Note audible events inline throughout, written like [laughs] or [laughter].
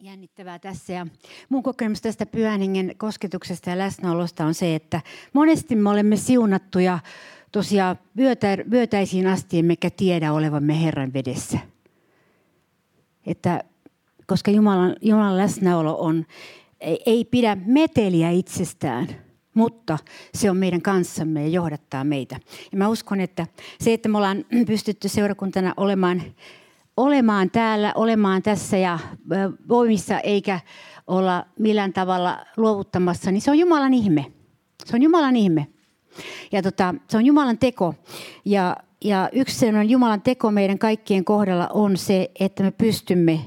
jännittävää tässä. Ja mun kokemus tästä pyhän kosketuksesta ja läsnäolosta on se, että monesti me olemme siunattuja tosiaan vyötä, vyötäisiin asti, emmekä tiedä olevamme Herran vedessä. Että, koska Jumalan, Jumalan läsnäolo on, ei, ei pidä meteliä itsestään, mutta se on meidän kanssamme ja johdattaa meitä. Ja mä uskon, että se, että me ollaan pystytty seurakuntana olemaan olemaan täällä, olemaan tässä ja voimissa eikä olla millään tavalla luovuttamassa, niin se on Jumalan ihme. Se on Jumalan ihme. Ja tota, se on Jumalan teko. Ja, ja yksi sellainen Jumalan teko meidän kaikkien kohdalla on se, että me pystymme,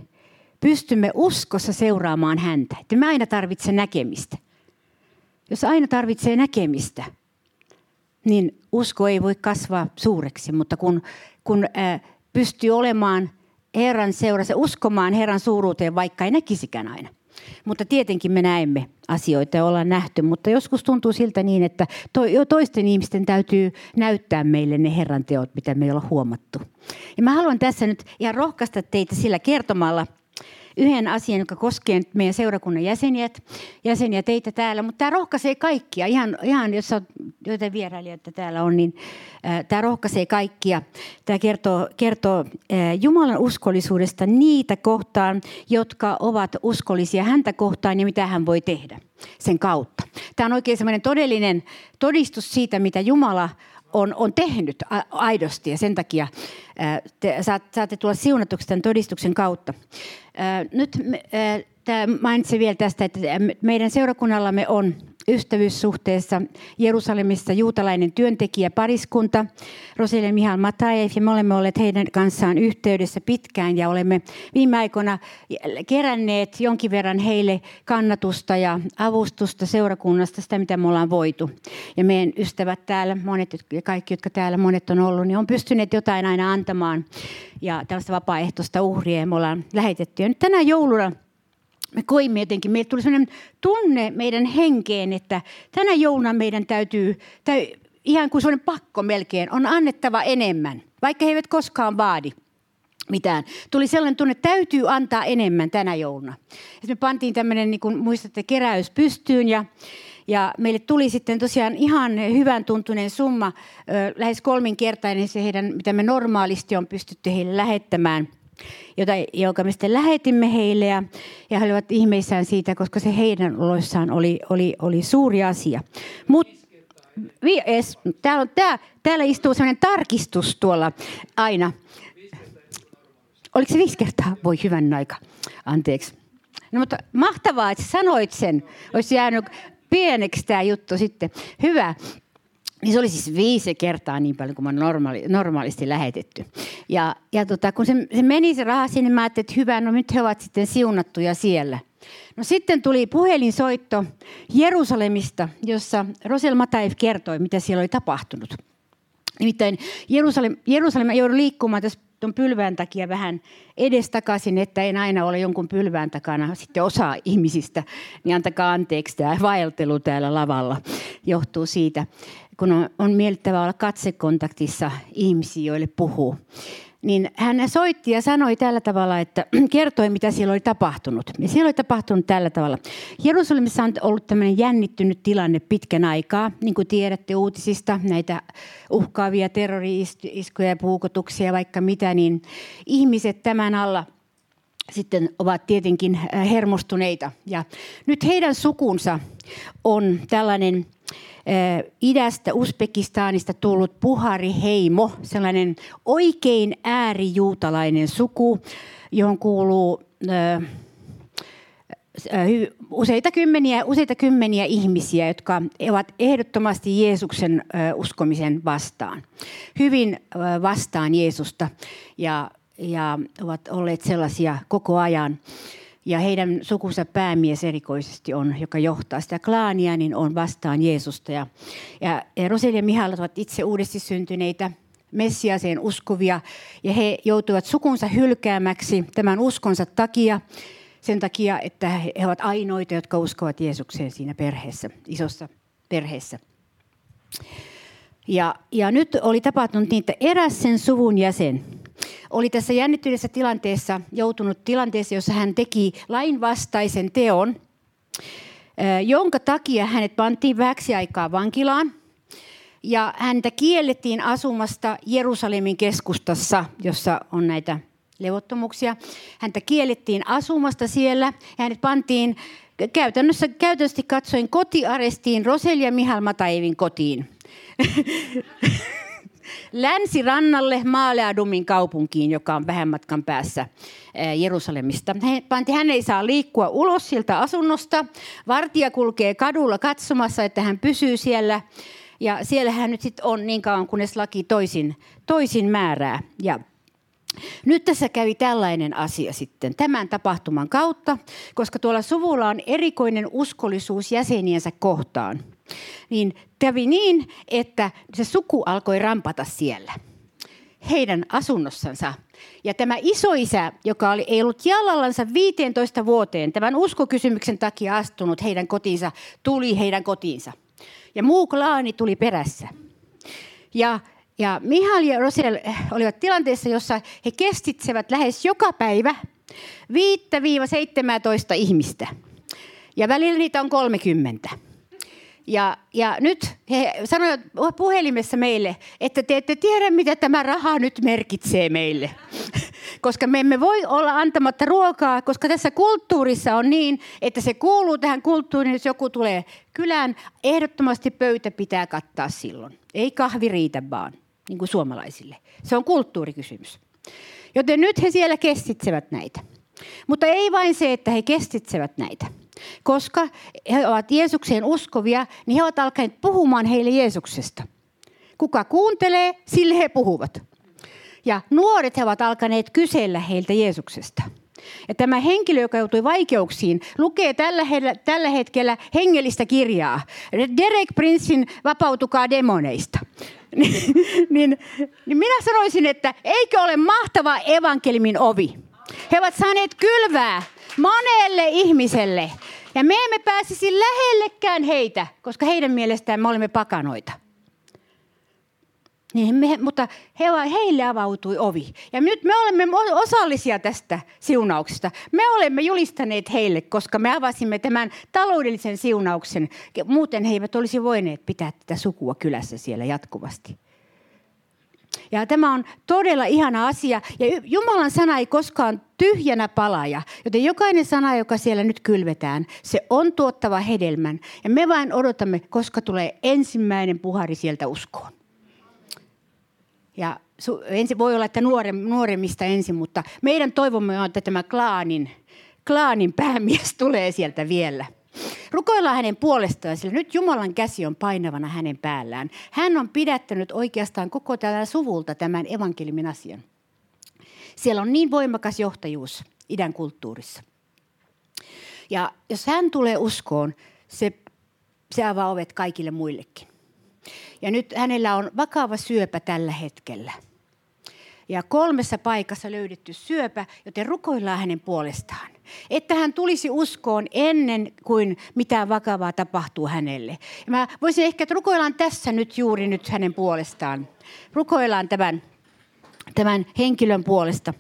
pystymme uskossa seuraamaan häntä. Että me aina tarvitse näkemistä. Jos aina tarvitsee näkemistä, niin usko ei voi kasvaa suureksi, mutta kun, kun pystyy olemaan – Herran seurassa, uskomaan Herran suuruuteen, vaikka ei näkisikään aina. Mutta tietenkin me näemme asioita ja ollaan nähty, mutta joskus tuntuu siltä niin, että toisten ihmisten täytyy näyttää meille ne Herran teot, mitä me ei olla huomattu. Ja mä haluan tässä nyt ihan rohkaista teitä sillä kertomalla – yhden asian, joka koskee meidän seurakunnan jäseniä, jäseniä teitä täällä, mutta tämä rohkaisee kaikkia. Ihan, ihan jos on joitain vierailijoita täällä on, niin äh, tämä rohkaisee kaikkia. Tämä kertoo, kertoo äh, Jumalan uskollisuudesta niitä kohtaan, jotka ovat uskollisia häntä kohtaan ja mitä hän voi tehdä sen kautta. Tämä on oikein semmoinen todellinen todistus siitä, mitä Jumala on, on tehnyt aidosti ja sen takia te saatte tulla siunatuksi tämän todistuksen kautta. Nyt mainitsin vielä tästä, että meidän seurakunnallamme on ystävyyssuhteessa Jerusalemissa juutalainen työntekijä pariskunta, Roselle Mihal Mataev, ja me olemme olleet heidän kanssaan yhteydessä pitkään ja olemme viime aikoina keränneet jonkin verran heille kannatusta ja avustusta seurakunnasta, sitä mitä me ollaan voitu. Ja meidän ystävät täällä, monet ja kaikki, jotka täällä monet on ollut, niin on pystyneet jotain aina antamaan ja tällaista vapaaehtoista uhria me ollaan lähetetty. Ja nyt tänä jouluna me koimme jotenkin, meille tuli sellainen tunne meidän henkeen, että tänä jouluna meidän täytyy, täy, ihan kuin sellainen pakko melkein, on annettava enemmän, vaikka he eivät koskaan vaadi mitään. Tuli sellainen tunne, että täytyy antaa enemmän tänä jouluna. Ja me pantiin tämmöinen, niin kuin muistatte, keräys pystyyn ja, ja meille tuli sitten tosiaan ihan hyvän tuntunen summa, lähes kolminkertainen se heidän, mitä me normaalisti on pystytty heille lähettämään – jota, jonka me sitten lähetimme heille ja, ja he olivat ihmeissään siitä, koska se heidän oloissaan oli, oli, oli suuri asia. Mut, es, täällä, on, tää, täällä istuu sellainen tarkistus tuolla aina. Oliko se viisi kertaa? Voi hyvän aika. Anteeksi. No mutta mahtavaa, että sanoit sen. Olisi jäänyt pieneksi tämä juttu sitten. Hyvä. Niin se oli siis viisi kertaa niin paljon kuin mä normaali, normaalisti lähetetty. Ja, ja tota, kun se, se meni se raha sinne, mä ajattelin, että hyvä, no nyt he ovat sitten siunattuja siellä. No sitten tuli puhelinsoitto Jerusalemista, jossa Rosel Mataev kertoi, mitä siellä oli tapahtunut. Nimittäin Jerusalem, Jerusalem joudun liikkumaan tässä tuon pylvään takia vähän edestakaisin, että en aina ole jonkun pylvään takana sitten osa ihmisistä, niin antakaa anteeksi tämä vaeltelu täällä lavalla johtuu siitä kun on, on miellyttävää olla katsekontaktissa ihmisiä, joille puhuu. Niin hän soitti ja sanoi tällä tavalla, että [clears throat] kertoi mitä siellä oli tapahtunut. Ja siellä oli tapahtunut tällä tavalla. Jerusalemissa on ollut tämmöinen jännittynyt tilanne pitkän aikaa. Niin kuin tiedätte uutisista, näitä uhkaavia terrori-iskuja ja puukotuksia vaikka mitä, niin ihmiset tämän alla sitten ovat tietenkin äh, hermostuneita. Ja nyt heidän sukunsa on tällainen idästä Uzbekistanista tullut Puhari Heimo, sellainen oikein äärijuutalainen suku, johon kuuluu useita kymmeniä, useita kymmeniä ihmisiä, jotka ovat ehdottomasti Jeesuksen uskomisen vastaan. Hyvin vastaan Jeesusta ja, ja ovat olleet sellaisia koko ajan ja heidän sukunsa päämies erikoisesti on, joka johtaa sitä klaania, niin on vastaan Jeesusta. Ja, ja, Roseli ja Mihal ovat itse uudesti syntyneitä Messiaseen uskovia, ja he joutuvat sukunsa hylkäämäksi tämän uskonsa takia, sen takia, että he ovat ainoita, jotka uskovat Jeesukseen siinä perheessä, isossa perheessä. Ja, ja nyt oli tapahtunut niin, että eräs sen suvun jäsen oli tässä jännittyneessä tilanteessa joutunut tilanteessa, jossa hän teki lainvastaisen teon, jonka takia hänet pantiin vähäksi aikaa vankilaan. Ja häntä kiellettiin asumasta Jerusalemin keskustassa, jossa on näitä levottomuuksia. Häntä kiellettiin asumasta siellä ja hänet pantiin käytännössä käytännössä katsoen kotiarestiin Roselia Mihal Mataevin kotiin. [laughs] Länsirannalle Maaleadumin kaupunkiin, joka on vähän matkan päässä Jerusalemista. Hän ei saa liikkua ulos siltä asunnosta. Vartija kulkee kadulla katsomassa, että hän pysyy siellä. Ja siellä hän nyt sitten on niin kauan, kunnes laki toisin, toisin määrää. Ja nyt tässä kävi tällainen asia sitten tämän tapahtuman kautta, koska tuolla suvulla on erikoinen uskollisuus jäseniensä kohtaan. Niin kävi niin, että se suku alkoi rampata siellä heidän asunnossansa. Ja tämä isoisä, joka oli, ei ollut jalallansa 15 vuoteen, tämän uskokysymyksen takia astunut heidän kotiinsa, tuli heidän kotiinsa. Ja muu klaani tuli perässä. Ja ja Mihal ja Rosel olivat tilanteessa, jossa he kestitsevät lähes joka päivä 5-17 ihmistä. Ja välillä niitä on 30. Ja, ja nyt he sanoivat puhelimessa meille, että te ette tiedä, mitä tämä raha nyt merkitsee meille. [laughs] koska me emme voi olla antamatta ruokaa, koska tässä kulttuurissa on niin, että se kuuluu tähän kulttuuriin, jos joku tulee kylään, ehdottomasti pöytä pitää kattaa silloin. Ei kahvi riitä vaan niin kuin suomalaisille. Se on kulttuurikysymys. Joten nyt he siellä kestitsevät näitä. Mutta ei vain se, että he kestitsevät näitä. Koska he ovat Jeesukseen uskovia, niin he ovat alkaneet puhumaan heille Jeesuksesta. Kuka kuuntelee, sille he puhuvat. Ja nuoret he ovat alkaneet kysellä heiltä Jeesuksesta. Ja tämä henkilö, joka joutui vaikeuksiin, lukee tällä, he- tällä hetkellä hengellistä kirjaa. Derek Princein Vapautukaa demoneista. [laughs] niin, niin, minä sanoisin, että eikö ole mahtava evankelimin ovi? He ovat saaneet kylvää monelle ihmiselle. Ja me emme pääsisi lähellekään heitä, koska heidän mielestään me olemme pakanoita. Niin me, mutta he, heille avautui ovi. Ja nyt me olemme osallisia tästä siunauksesta. Me olemme julistaneet heille, koska me avasimme tämän taloudellisen siunauksen. Muuten he eivät olisi voineet pitää tätä sukua kylässä siellä jatkuvasti. Ja tämä on todella ihana asia. Ja Jumalan sana ei koskaan tyhjänä palaja. Joten jokainen sana, joka siellä nyt kylvetään, se on tuottava hedelmän. Ja me vain odotamme, koska tulee ensimmäinen puhari sieltä uskoon. Ja ensin voi olla, että nuorem, nuoremmista ensin, mutta meidän toivomme on, että tämä klaanin, klaanin päämies [laughs] tulee sieltä vielä. Rukoillaan hänen puolestaan, sillä nyt Jumalan käsi on painavana hänen päällään. Hän on pidättänyt oikeastaan koko tällä suvulta tämän evankelimin asian. Siellä on niin voimakas johtajuus idän kulttuurissa. Ja jos hän tulee uskoon, se, se avaa ovet kaikille muillekin. Ja nyt hänellä on vakava syöpä tällä hetkellä. Ja kolmessa paikassa löydetty syöpä, joten rukoillaan hänen puolestaan. Että hän tulisi uskoon ennen kuin mitään vakavaa tapahtuu hänelle. Ja mä voisin ehkä, että rukoillaan tässä nyt juuri nyt hänen puolestaan. Rukoillaan tämän, tämän henkilön puolesta.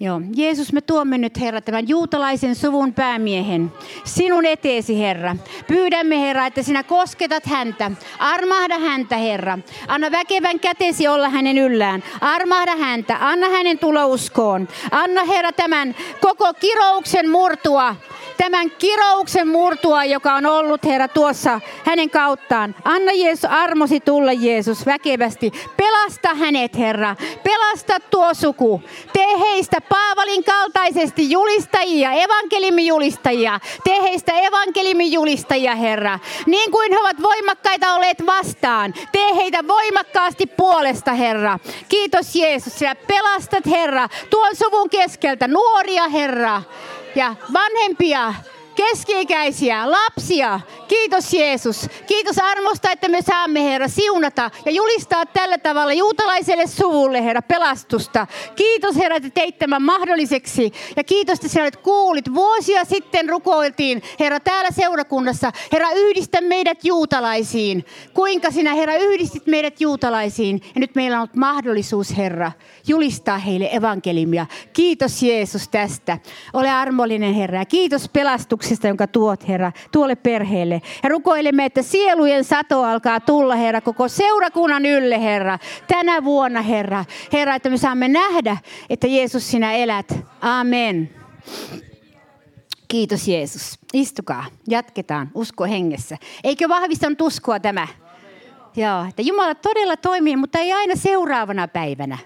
Joo. Jeesus, me tuomme nyt, Herra, tämän juutalaisen suvun päämiehen sinun eteesi, Herra. Pyydämme, Herra, että sinä kosketat häntä. Armahda häntä, Herra. Anna väkevän kätesi olla hänen yllään. Armahda häntä. Anna hänen tulla uskoon. Anna, Herra, tämän koko kirouksen murtua tämän kirouksen murtua, joka on ollut, Herra, tuossa hänen kauttaan. Anna Jeesus armosi tulla, Jeesus, väkevästi. Pelasta hänet, Herra. Pelasta tuo suku. Tee heistä Paavalin kaltaisesti julistajia, evankelimi julistajia. Tee heistä evankelimi julistajia, Herra. Niin kuin he ovat voimakkaita olleet vastaan. Tee heitä voimakkaasti puolesta, Herra. Kiitos Jeesus. Sinä pelastat, Herra, tuon suvun keskeltä nuoria, Herra ja vanhempia. Keski-ikäisiä, lapsia. Kiitos Jeesus. Kiitos armosta, että me saamme Herra siunata ja julistaa tällä tavalla juutalaiselle suvulle Herra pelastusta. Kiitos Herra, että teit tämän mahdolliseksi. Ja kiitos, että sinä olet kuulit. Vuosia sitten rukoiltiin Herra täällä seurakunnassa. Herra yhdistä meidät juutalaisiin. Kuinka sinä Herra yhdistit meidät juutalaisiin. Ja nyt meillä on ollut mahdollisuus Herra julistaa heille evankelimia. Kiitos Jeesus tästä. Ole armollinen Herra. Kiitos pelastuksesta, jonka tuot Herra tuolle perheelle. Ja rukoilemme, että sielujen sato alkaa tulla Herra koko seurakunnan ylle Herra. Tänä vuonna Herra. Herra, että me saamme nähdä, että Jeesus sinä elät. Amen. Kiitos Jeesus. Istukaa. Jatketaan usko hengessä. Eikö vahvistanut uskoa tämä? Joo, että Jumala todella toimii, mutta ei aina seuraavana päivänä,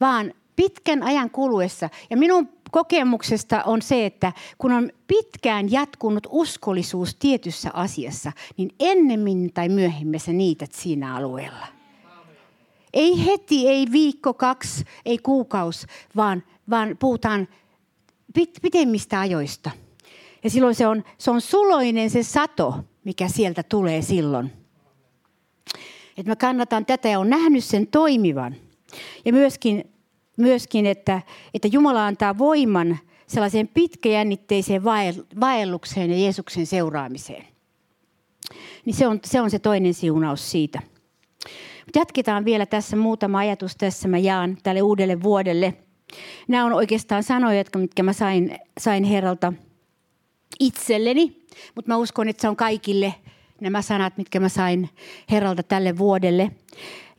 vaan pitkän ajan kuluessa. Ja minun kokemuksesta on se, että kun on pitkään jatkunut uskollisuus tietyssä asiassa, niin ennemmin tai myöhemmin sä niität siinä alueella. Ei heti, ei viikko, kaksi, ei kuukaus, vaan, vaan puhutaan pit, pitemmistä ajoista. Ja silloin se on, se on suloinen se sato, mikä sieltä tulee silloin. Että mä kannatan tätä ja on nähnyt sen toimivan. Ja myöskin, myöskin että, että Jumala antaa voiman sellaiseen pitkäjännitteiseen vaellukseen ja Jeesuksen seuraamiseen. Niin se on, se on se toinen siunaus siitä. Jatketaan vielä tässä muutama ajatus tässä. Mä jaan tälle uudelle vuodelle. Nämä on oikeastaan sanoja, jotka, mitkä mä sain, sain Herralta itselleni. Mutta mä uskon, että se on kaikille nämä sanat, mitkä mä sain Herralta tälle vuodelle.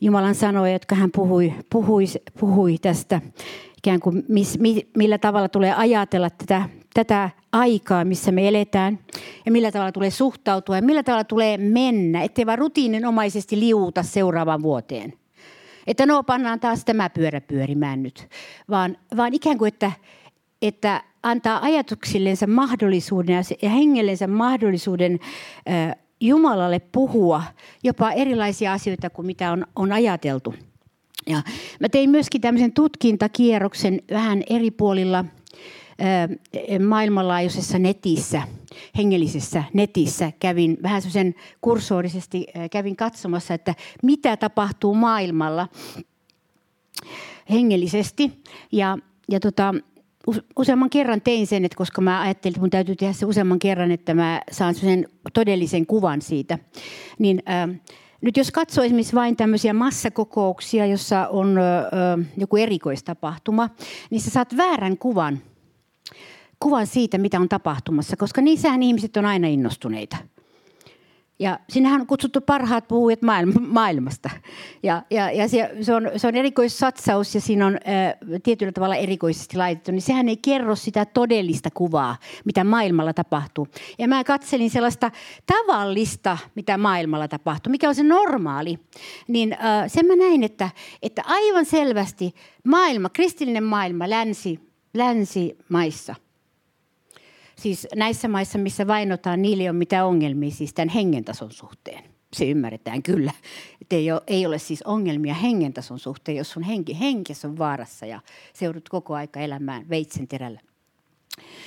Jumalan sanoja, jotka hän puhui, puhui, puhui tästä, ikään kuin mis, mi, millä tavalla tulee ajatella tätä, tätä aikaa, missä me eletään, ja millä tavalla tulee suhtautua, ja millä tavalla tulee mennä, ettei vaan rutiininomaisesti liuuta seuraavaan vuoteen. Että no, pannaan taas tämä pyörä pyörimään nyt, vaan, vaan ikään kuin, että, että antaa ajatuksillensa mahdollisuuden ja hengellensä mahdollisuuden Jumalalle puhua jopa erilaisia asioita kuin mitä on, on ajateltu. Ja mä tein myöskin tämmöisen tutkintakierroksen vähän eri puolilla maailmanlaajuisessa netissä, hengellisessä netissä. Kävin vähän sen kursorisesti kävin katsomassa, että mitä tapahtuu maailmalla hengellisesti. Ja, ja tota, useamman kerran tein sen, että koska mä ajattelin, että mun täytyy tehdä se useamman kerran, että mä saan sen todellisen kuvan siitä. Niin äh, nyt jos katsoo esimerkiksi vain tämmöisiä massakokouksia, jossa on äh, joku erikoistapahtuma, niin sä saat väärän kuvan, kuvan siitä, mitä on tapahtumassa, koska niissähän ihmiset on aina innostuneita – ja sinnehän on kutsuttu parhaat puhujat maailmasta. Ja, ja, ja se, se, on, se on erikoissatsaus ja siinä on ä, tietyllä tavalla erikoisesti laitettu. Niin sehän ei kerro sitä todellista kuvaa, mitä maailmalla tapahtuu. Ja mä katselin sellaista tavallista, mitä maailmalla tapahtuu, mikä on se normaali. Niin ä, sen mä näin, että, että aivan selvästi maailma, kristillinen maailma länsi, länsimaissa – Siis näissä maissa, missä vainotaan, niille ei ole mitään ongelmia siis tämän hengentason suhteen. Se ymmärretään kyllä. Että ei ole, ei ole siis ongelmia hengentason suhteen, jos sun henki, henkes on vaarassa ja seudut koko aika elämään veitsen terällä.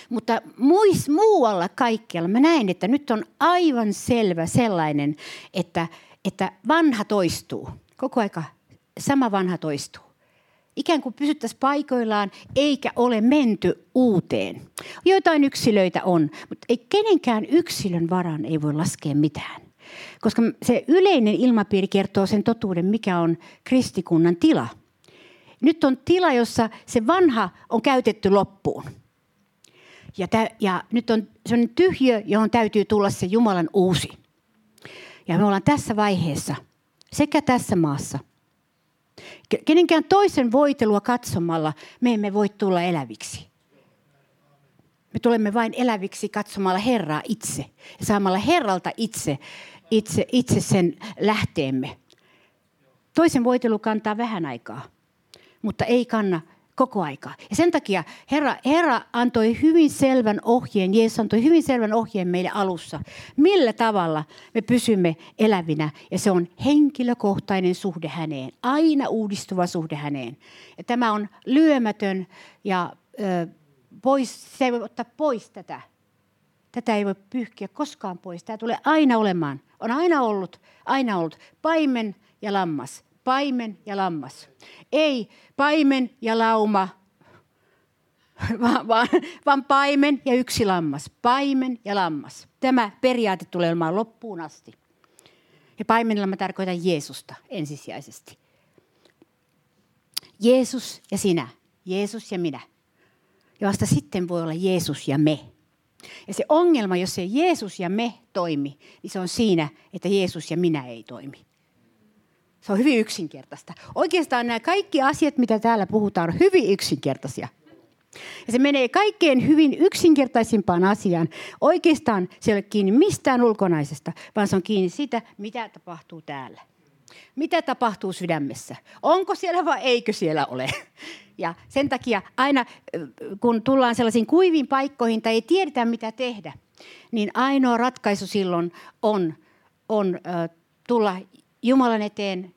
Mutta muis, muualla kaikkialla mä näin, että nyt on aivan selvä sellainen, että, että vanha toistuu. Koko aika sama vanha toistuu ikään kuin pysyttäisiin paikoillaan eikä ole menty uuteen. Joitain yksilöitä on, mutta ei kenenkään yksilön varan ei voi laskea mitään. Koska se yleinen ilmapiiri kertoo sen totuuden, mikä on kristikunnan tila. Nyt on tila, jossa se vanha on käytetty loppuun. Ja, tä, ja nyt on on tyhjö, johon täytyy tulla se Jumalan uusi. Ja me ollaan tässä vaiheessa, sekä tässä maassa – Kenenkään toisen voitelua katsomalla me emme voi tulla eläviksi. Me tulemme vain eläviksi katsomalla Herraa itse ja saamalla Herralta itse, itse, itse sen lähteemme. Toisen voitelu kantaa vähän aikaa, mutta ei kanna koko aika. Ja sen takia Herra, Herra antoi hyvin selvän ohjeen, Jeesus antoi hyvin selvän ohjeen meille alussa, millä tavalla me pysymme elävinä. Ja se on henkilökohtainen suhde häneen, aina uudistuva suhde häneen. Ja tämä on lyömätön ja ö, pois, se ei voi ottaa pois tätä. Tätä ei voi pyyhkiä koskaan pois. Tämä tulee aina olemaan. On aina ollut, aina ollut. Paimen ja lammas. Paimen ja lammas. Ei paimen ja lauma, [laughs] vaan, vaan, vaan paimen ja yksi lammas. Paimen ja lammas. Tämä periaate tulee olemaan loppuun asti. Ja paimenilla mä tarkoitan Jeesusta ensisijaisesti. Jeesus ja sinä. Jeesus ja minä. Ja vasta sitten voi olla Jeesus ja me. Ja se ongelma, jos se Jeesus ja me toimi, niin se on siinä, että Jeesus ja minä ei toimi. Se on hyvin yksinkertaista. Oikeastaan nämä kaikki asiat, mitä täällä puhutaan, on hyvin yksinkertaisia. Ja se menee kaikkein hyvin yksinkertaisimpaan asiaan. Oikeastaan se ei ole kiinni mistään ulkonaisesta, vaan se on kiinni siitä, mitä tapahtuu täällä. Mitä tapahtuu sydämessä? Onko siellä vai eikö siellä ole? Ja sen takia aina, kun tullaan sellaisiin kuiviin paikkoihin tai ei tiedetä, mitä tehdä, niin ainoa ratkaisu silloin on, on äh, tulla Jumalan eteen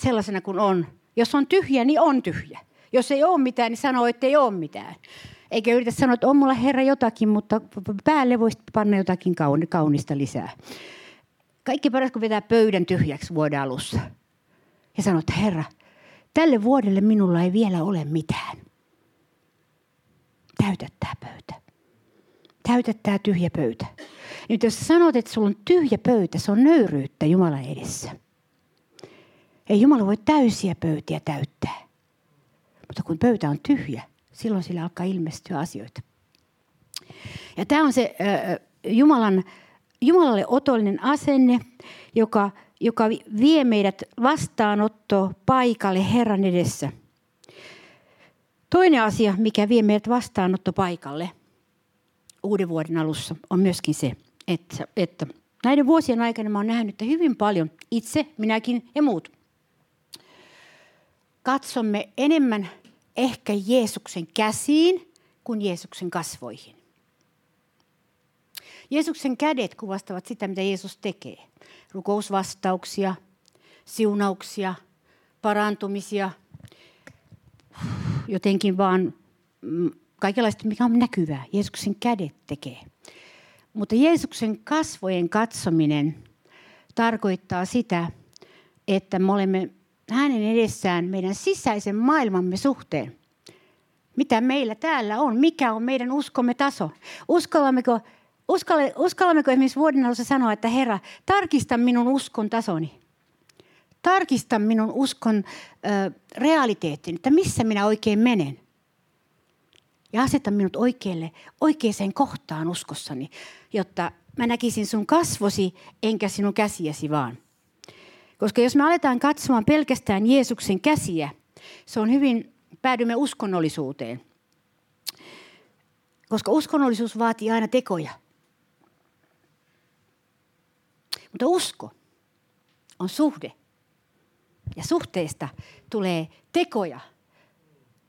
sellaisena kuin on. Jos on tyhjä, niin on tyhjä. Jos ei ole mitään, niin sanoo, että ei ole mitään. Eikä yritä sanoa, että on mulla Herra jotakin, mutta päälle voisi panna jotakin kaunista lisää. Kaikki paras, kun vetää pöydän tyhjäksi vuoden alussa. Ja sanoo, että Herra, tälle vuodelle minulla ei vielä ole mitään. Täytä tämä pöytä. Täytä tämä tyhjä pöytä. Nyt jos sanot, että sulla on tyhjä pöytä, se on nöyryyttä Jumalan edessä. Ei Jumala voi täysiä pöytiä täyttää. Mutta kun pöytä on tyhjä, silloin sillä alkaa ilmestyä asioita. Ja tämä on se äh, Jumalan, Jumalalle otollinen asenne, joka, joka vie meidät vastaanotto paikalle Herran edessä. Toinen asia, mikä vie meidät vastaanotto paikalle uuden vuoden alussa, on myöskin se, että, että näiden vuosien aikana mä olen nähnyt että hyvin paljon, itse, minäkin ja muut, katsomme enemmän ehkä Jeesuksen käsiin kuin Jeesuksen kasvoihin. Jeesuksen kädet kuvastavat sitä, mitä Jeesus tekee. Rukousvastauksia, siunauksia, parantumisia, jotenkin vaan mm, kaikenlaista, mikä on näkyvää. Jeesuksen kädet tekee. Mutta Jeesuksen kasvojen katsominen tarkoittaa sitä, että me olemme hänen edessään meidän sisäisen maailmamme suhteen. Mitä meillä täällä on? Mikä on meidän uskomme taso? Uskallammeko, uskalle, uskallammeko esimerkiksi vuoden alussa sanoa, että Herra, tarkista minun uskon tasoni. Tarkista minun uskon ö, että missä minä oikein menen. Ja aseta minut oikealle, oikeaan kohtaan uskossani, jotta mä näkisin sun kasvosi enkä sinun käsiäsi vaan. Koska jos me aletaan katsomaan pelkästään Jeesuksen käsiä, se on hyvin, päädymme uskonnollisuuteen. Koska uskonnollisuus vaatii aina tekoja. Mutta usko on suhde. Ja suhteesta tulee tekoja,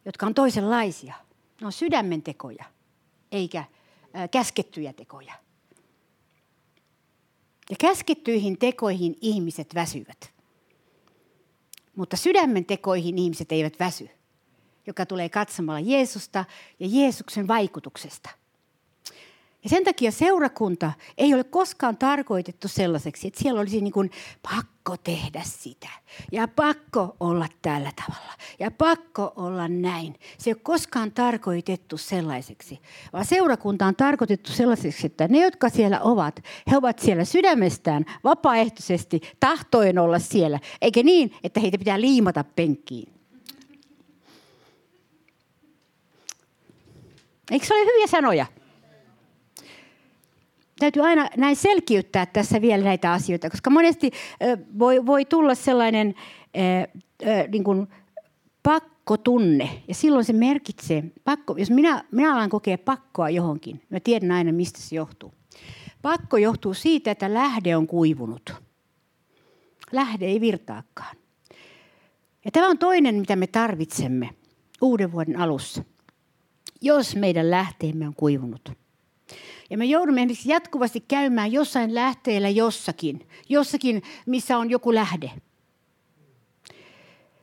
jotka on toisenlaisia. Ne on sydämen tekoja, eikä käskettyjä tekoja. Ja käskettyihin tekoihin ihmiset väsyvät. Mutta sydämen tekoihin ihmiset eivät väsy, joka tulee katsomalla Jeesusta ja Jeesuksen vaikutuksesta – ja sen takia seurakunta ei ole koskaan tarkoitettu sellaiseksi, että siellä olisi niin kuin pakko tehdä sitä ja pakko olla tällä tavalla ja pakko olla näin. Se ei ole koskaan tarkoitettu sellaiseksi, vaan seurakunta on tarkoitettu sellaiseksi, että ne, jotka siellä ovat, he ovat siellä sydämestään vapaaehtoisesti tahtoen olla siellä, eikä niin, että heitä pitää liimata penkkiin. Eikö se ole hyviä sanoja? Täytyy aina näin selkiyttää tässä vielä näitä asioita, koska monesti voi, voi tulla sellainen niin kuin pakkotunne. Ja silloin se merkitsee, pakko, jos minä, minä alan kokea pakkoa johonkin, mä tiedän aina, mistä se johtuu. Pakko johtuu siitä, että lähde on kuivunut. Lähde ei virtaakaan. Ja tämä on toinen, mitä me tarvitsemme uuden vuoden alussa, jos meidän lähteemme on kuivunut. Ja me joudumme esimerkiksi jatkuvasti käymään jossain lähteellä jossakin, jossakin, missä on joku lähde.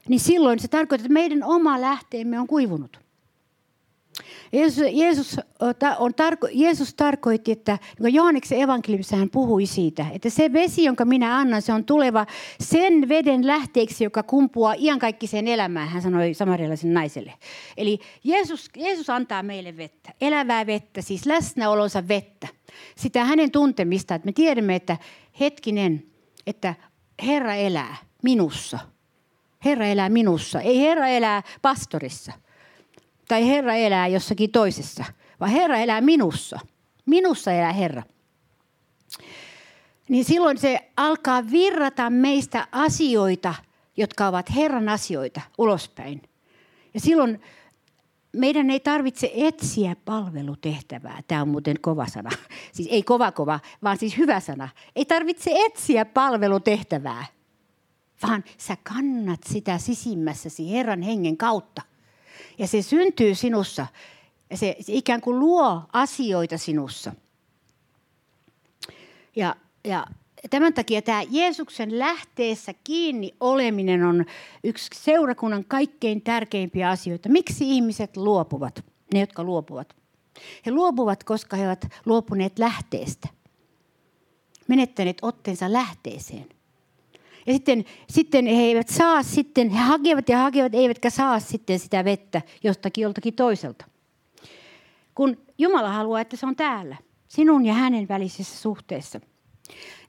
Niin silloin se tarkoittaa, että meidän oma lähteemme on kuivunut. Jeesus, Jeesus, on tarko, Jeesus tarkoitti, että niin Johanneksen evankeliumissa hän puhui siitä, että se vesi, jonka minä annan, se on tuleva sen veden lähteeksi, joka kumpuaa iankaikkiseen elämään, hän sanoi samarialaisen naiselle. Eli Jeesus, Jeesus antaa meille vettä, elävää vettä, siis läsnäolonsa vettä. Sitä hänen tuntemista, että me tiedämme, että hetkinen, että Herra elää minussa. Herra elää minussa. Ei Herra elää pastorissa tai Herra elää jossakin toisessa, vaan Herra elää minussa. Minussa elää Herra. Niin silloin se alkaa virrata meistä asioita, jotka ovat Herran asioita ulospäin. Ja silloin meidän ei tarvitse etsiä palvelutehtävää. Tämä on muuten kova sana. [laughs] Siis ei kova kova, vaan siis hyvä sana. Ei tarvitse etsiä palvelutehtävää, vaan sä kannat sitä sisimmässäsi Herran hengen kautta. Ja se syntyy sinussa. Ja se, se ikään kuin luo asioita sinussa. Ja, ja tämän takia tämä Jeesuksen lähteessä kiinni oleminen on yksi seurakunnan kaikkein tärkeimpiä asioita. Miksi ihmiset luopuvat, ne jotka luopuvat? He luopuvat, koska he ovat luopuneet lähteestä. Menettäneet otteensa lähteeseen. Ja sitten, sitten he eivät saa sitten, he hakevat ja hakevat, eivätkä saa sitten sitä vettä jostakin joltakin toiselta. Kun Jumala haluaa, että se on täällä, sinun ja hänen välisessä suhteessa.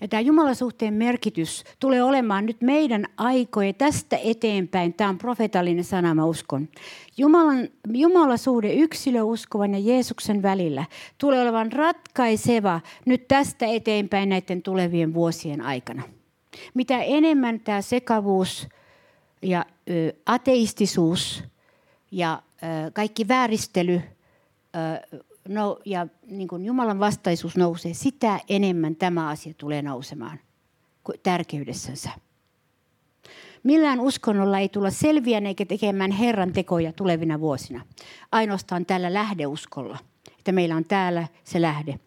Ja tämä Jumalasuhteen merkitys tulee olemaan nyt meidän aikojen tästä eteenpäin. Tämä on profetallinen sana, mä uskon. Jumalan, Jumalasuhde yksilöuskovan ja Jeesuksen välillä tulee olemaan ratkaiseva nyt tästä eteenpäin näiden tulevien vuosien aikana. Mitä enemmän tämä sekavuus ja ö, ateistisuus ja ö, kaikki vääristely ö, no, ja niin kuin Jumalan vastaisuus nousee, sitä enemmän tämä asia tulee nousemaan tärkeydessänsä. Millään uskonnolla ei tulla selviä eikä tekemään Herran tekoja tulevina vuosina. Ainoastaan tällä lähdeuskolla, että meillä on täällä se lähde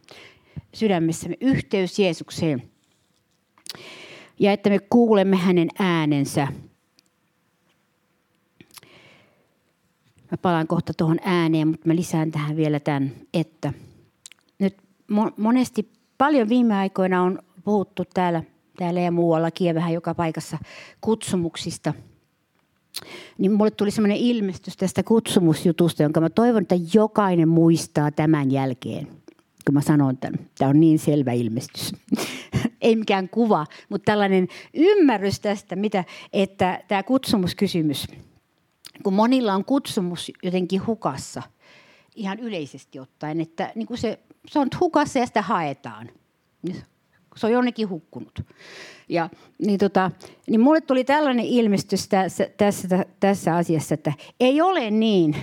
sydämessämme, yhteys Jeesukseen – ja että me kuulemme hänen äänensä. Mä palaan kohta tuohon ääneen, mutta mä lisään tähän vielä tämän, että nyt monesti paljon viime aikoina on puhuttu täällä, täällä ja muuallakin ja vähän joka paikassa kutsumuksista. Niin mulle tuli semmoinen ilmestys tästä kutsumusjutusta, jonka mä toivon, että jokainen muistaa tämän jälkeen, kun mä sanon tämän. Tämä on niin selvä ilmestys [laughs] ei mikään kuva, mutta tällainen ymmärrys tästä, mitä, että tämä kutsumuskysymys, kun monilla on kutsumus jotenkin hukassa, ihan yleisesti ottaen, että niin kuin se, se on hukassa ja sitä haetaan. Se on jonnekin hukkunut. Ja, niin, tota, niin mulle tuli tällainen ilmestys tässä, tässä, tässä asiassa, että ei ole niin,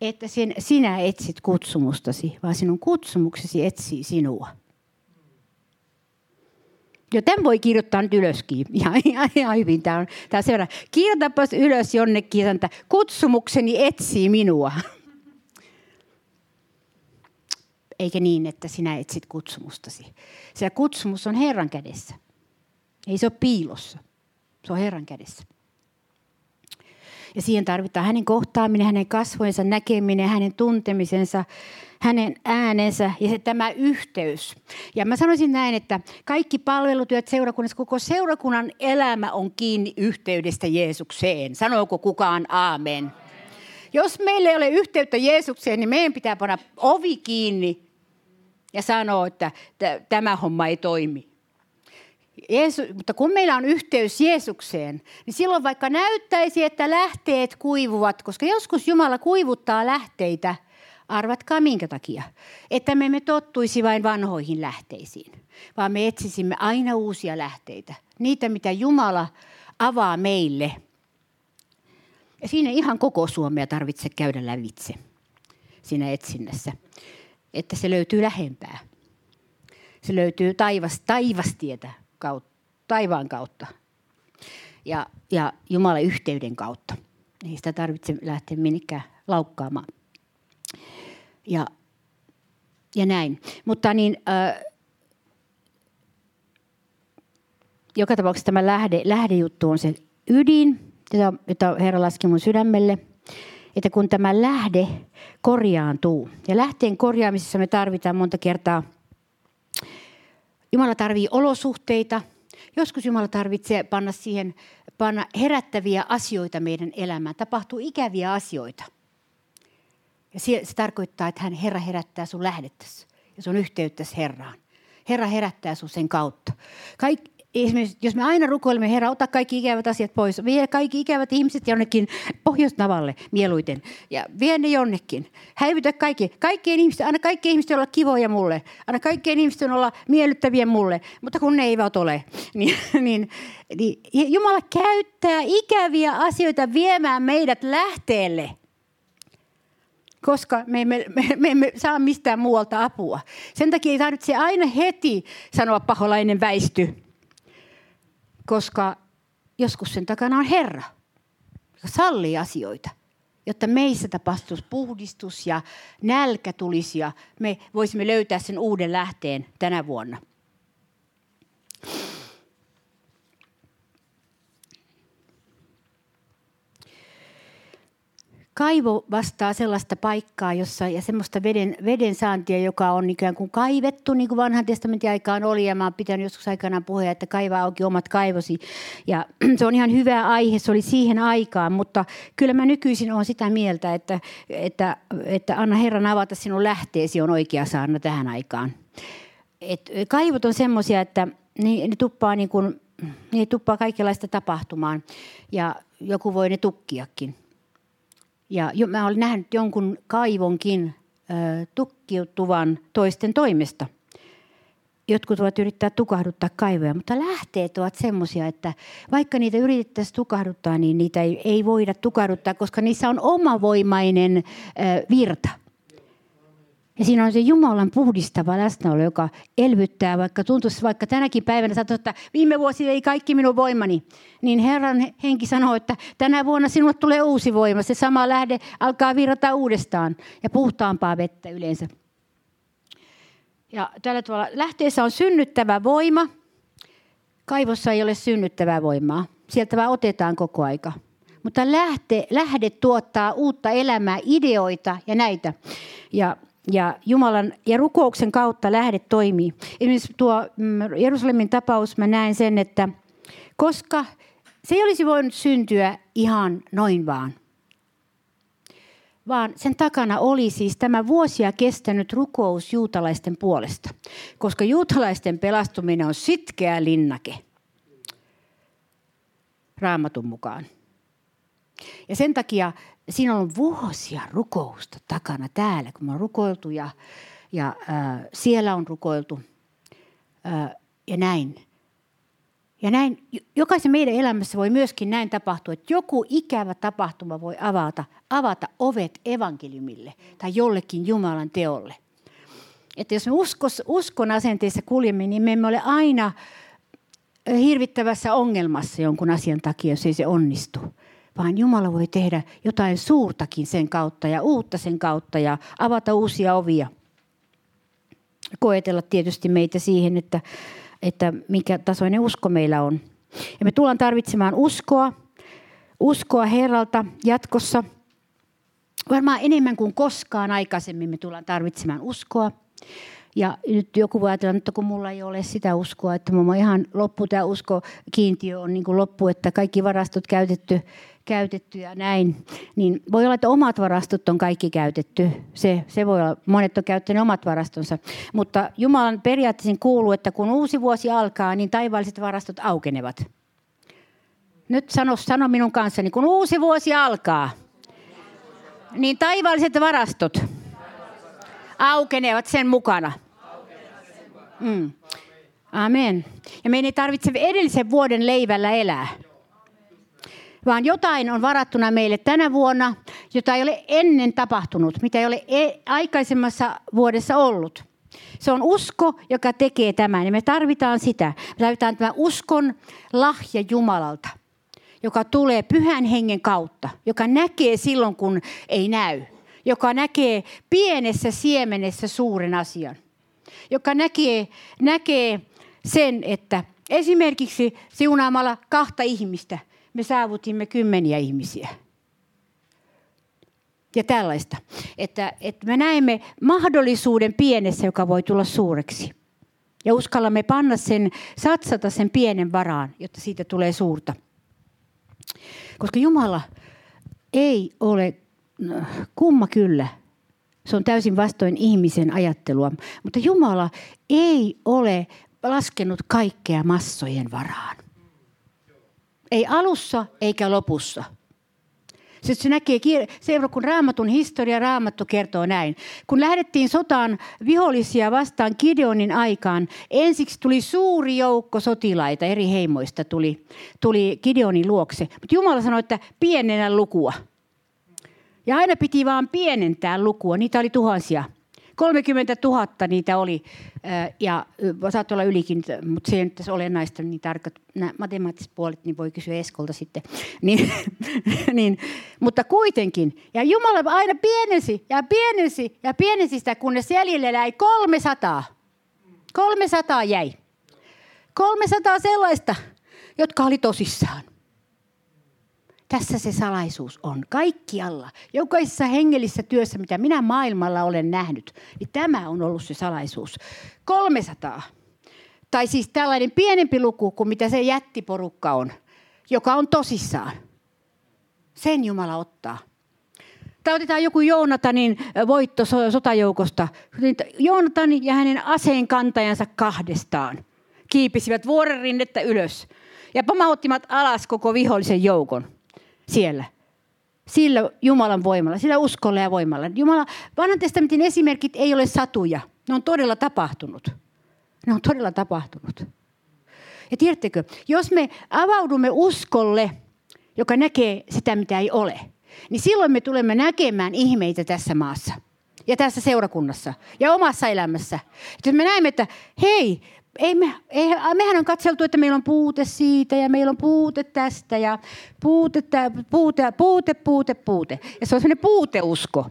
että sinä etsit kutsumustasi, vaan sinun kutsumuksesi etsii sinua. Joten voi kirjoittaa nyt ylöskin. [laughs] Ihan, ihan, ihan hyvin. Tämä on, tämä on verran. Kirjoitapas ylös jonnekin, että kutsumukseni etsii minua. [laughs] Eikä niin, että sinä etsit kutsumustasi. Se kutsumus on Herran kädessä. Ei se ole piilossa. Se on Herran kädessä. Ja siihen tarvitaan hänen kohtaaminen, hänen kasvojensa näkeminen, hänen tuntemisensa, hänen äänensä ja se, tämä yhteys. Ja mä sanoisin näin, että kaikki palvelutyöt seurakunnassa, koko seurakunnan elämä on kiinni yhteydestä Jeesukseen. Sanooko kukaan aamen? Jos meillä ei ole yhteyttä Jeesukseen, niin meidän pitää panna ovi kiinni ja sanoa, että tämä homma ei toimi. Jeesu, mutta kun meillä on yhteys Jeesukseen, niin silloin vaikka näyttäisi, että lähteet kuivuvat, koska joskus Jumala kuivuttaa lähteitä – Arvatkaa minkä takia. Että me emme tottuisi vain vanhoihin lähteisiin, vaan me etsisimme aina uusia lähteitä. Niitä, mitä Jumala avaa meille. Ja siinä ihan koko Suomea tarvitse käydä lävitse siinä etsinnässä. Että se löytyy lähempää. Se löytyy taivas, taivastietä kautta, taivaan kautta ja, ja Jumalan yhteyden kautta. Ei sitä tarvitse lähteä minnekään laukkaamaan ja, ja näin. Mutta niin, äh, joka tapauksessa tämä lähde, lähdejuttu on se ydin, jota, jota Herra laski mun sydämelle. että kun tämä lähde korjaantuu, ja lähteen korjaamisessa me tarvitaan monta kertaa, Jumala tarvii olosuhteita, joskus Jumala tarvitsee panna siihen panna herättäviä asioita meidän elämään. Tapahtuu ikäviä asioita. Ja se, se tarkoittaa, että hän Herra herättää sun lähdettäsi ja sun yhteyttäsi Herraan. Herra herättää sun sen kautta. Kaik, esimerkiksi, jos me aina rukoilemme, Herra, ota kaikki ikävät asiat pois. Vie kaikki ikävät ihmiset jonnekin Pohjoisnavalle mieluiten. Ja vie ne jonnekin. Häivytä kaikki. Kaikkien ihmisten, anna kaikkien ihmisten olla kivoja mulle. Anna kaikkien ihmisten olla miellyttäviä mulle. Mutta kun ne eivät ole, [laughs] niin, niin, niin Jumala käyttää ikäviä asioita viemään meidät lähteelle koska me emme, me, me emme saa mistään muualta apua. Sen takia ei tarvitse aina heti sanoa paholainen väisty, koska joskus sen takana on Herra, joka sallii asioita, jotta meissä tapahtuisi puhdistus ja nälkä tulisi ja me voisimme löytää sen uuden lähteen tänä vuonna. Kaivo vastaa sellaista paikkaa jossa, ja semmoista veden, veden saantia, joka on ikään kuin kaivettu, niin kuin vanhan testamentin aikaan oli. Ja mä oon pitänyt joskus aikanaan puheen, että kaivaa auki omat kaivosi. Ja [clears throat] se on ihan hyvä aihe, se oli siihen aikaan. Mutta kyllä mä nykyisin olen sitä mieltä, että, että, että anna Herran avata sinun lähteesi on oikea saana tähän aikaan. Et kaivot on semmoisia, että ne, ne tuppaa niin kuin, ne tuppaa kaikenlaista tapahtumaan. Ja joku voi ne tukkiakin. Ja jo, mä olen nähnyt jonkun kaivonkin ö, tukkiutuvan toisten toimesta. Jotkut ovat yrittää tukahduttaa kaivoja, mutta lähteet ovat semmoisia, että vaikka niitä yritettäisiin tukahduttaa, niin niitä ei, ei voida tukahduttaa, koska niissä on omavoimainen ö, virta – ja siinä on se Jumalan puhdistava läsnäolo, joka elvyttää, vaikka tuntuisi vaikka tänäkin päivänä, sä että viime vuosi ei kaikki minun voimani. Niin Herran henki sanoo, että tänä vuonna sinulle tulee uusi voima. Se sama lähde alkaa virrata uudestaan ja puhtaampaa vettä yleensä. Ja tällä tavalla lähteessä on synnyttävä voima. Kaivossa ei ole synnyttävää voimaa. Sieltä vaan otetaan koko aika. Mutta lähte, lähde tuottaa uutta elämää, ideoita ja näitä. Ja ja Jumalan ja rukouksen kautta lähde toimii. Esimerkiksi tuo mm, Jerusalemin tapaus, mä näen sen, että koska se ei olisi voinut syntyä ihan noin vaan, vaan sen takana oli siis tämä vuosia kestänyt rukous juutalaisten puolesta, koska juutalaisten pelastuminen on sitkeä linnake raamatun mukaan. Ja sen takia siinä on vuosia rukousta takana täällä, kun me on rukoiltu ja, ja äh, siellä on rukoiltu äh, ja näin. Ja näin, jokaisen meidän elämässä voi myöskin näin tapahtua, että joku ikävä tapahtuma voi avata, avata ovet evankeliumille tai jollekin Jumalan teolle. Että jos me uskos, uskon asenteessa kuljemme, niin me emme ole aina hirvittävässä ongelmassa jonkun asian takia, jos ei se onnistu vaan Jumala voi tehdä jotain suurtakin sen kautta ja uutta sen kautta ja avata uusia ovia. Koetella tietysti meitä siihen, että, että mikä tasoinen usko meillä on. Ja me tullaan tarvitsemaan uskoa, uskoa Herralta jatkossa. Varmaan enemmän kuin koskaan aikaisemmin me tullaan tarvitsemaan uskoa. Ja nyt joku voi ajatella, että kun mulla ei ole sitä uskoa, että on ihan loppu tämä usko, kiintiö on niin kuin loppu, että kaikki varastot käytetty, käytetty ja näin. Niin voi olla, että omat varastot on kaikki käytetty. Se, se voi olla, monet on käyttänyt omat varastonsa. Mutta Jumalan periaatteessa kuuluu, että kun uusi vuosi alkaa, niin taivaalliset varastot aukenevat. Nyt sano, sano minun kanssani, kun uusi vuosi alkaa, niin taivaalliset varastot aukenevat sen mukana. Mm. Amen. Ja meidän ei tarvitse edellisen vuoden leivällä elää. Vaan jotain on varattuna meille tänä vuonna, jota ei ole ennen tapahtunut, mitä ei ole e- aikaisemmassa vuodessa ollut. Se on usko, joka tekee tämän. Ja me tarvitaan sitä. Me tarvitaan tämä uskon lahja Jumalalta, joka tulee pyhän hengen kautta, joka näkee silloin, kun ei näy. Joka näkee pienessä siemenessä suuren asian joka näkee, näkee sen, että esimerkiksi siunaamalla kahta ihmistä me saavutimme kymmeniä ihmisiä. Ja tällaista. Että, että me näemme mahdollisuuden pienessä, joka voi tulla suureksi. Ja uskallamme panna sen, satsata sen pienen varaan, jotta siitä tulee suurta. Koska Jumala ei ole, kumma kyllä, se on täysin vastoin ihmisen ajattelua. Mutta Jumala ei ole laskenut kaikkea massojen varaan. Ei alussa eikä lopussa. Se, se näkee, kun raamatun historia, raamattu kertoo näin. Kun lähdettiin sotaan vihollisia vastaan Gideonin aikaan, ensiksi tuli suuri joukko sotilaita eri heimoista tuli, tuli Gideonin luokse. Mutta Jumala sanoi, että pienennä lukua. Ja aina piti vaan pienentää lukua, niitä oli tuhansia. 30 000 niitä oli, ja saattoi olla ylikin, mutta se ei nyt olennaista, niin tarkat nämä matemaattiset puolet, niin voi kysyä Eskolta sitten. [laughs] Niin, niin, mutta kuitenkin, ja Jumala aina pienensi ja pienensi ja pienensi sitä, kunnes jäljelle jäi 300. 300 jäi. 300 sellaista, jotka oli tosissaan. Tässä se salaisuus on. Kaikkialla, jokaisessa hengellisessä työssä, mitä minä maailmalla olen nähnyt, niin tämä on ollut se salaisuus. 300. Tai siis tällainen pienempi luku kuin mitä se jättiporukka on, joka on tosissaan. Sen Jumala ottaa. Tai otetaan joku Joonatanin voitto sotajoukosta. Joonatan ja hänen aseen kantajansa kahdestaan kiipisivät vuoren rinnettä ylös ja pamauttivat alas koko vihollisen joukon siellä. Sillä Jumalan voimalla, sillä uskolla ja voimalla. Jumala, vanhan testamentin esimerkit ei ole satuja. Ne on todella tapahtunut. Ne on todella tapahtunut. Ja tiedättekö, jos me avaudumme uskolle, joka näkee sitä, mitä ei ole, niin silloin me tulemme näkemään ihmeitä tässä maassa ja tässä seurakunnassa ja omassa elämässä. Että me näemme, että hei, ei me, ei, mehän on katseltu, että meillä on puute siitä ja meillä on puute tästä ja puute, puute, puute, puute, puute. Ja se on sellainen puuteusko.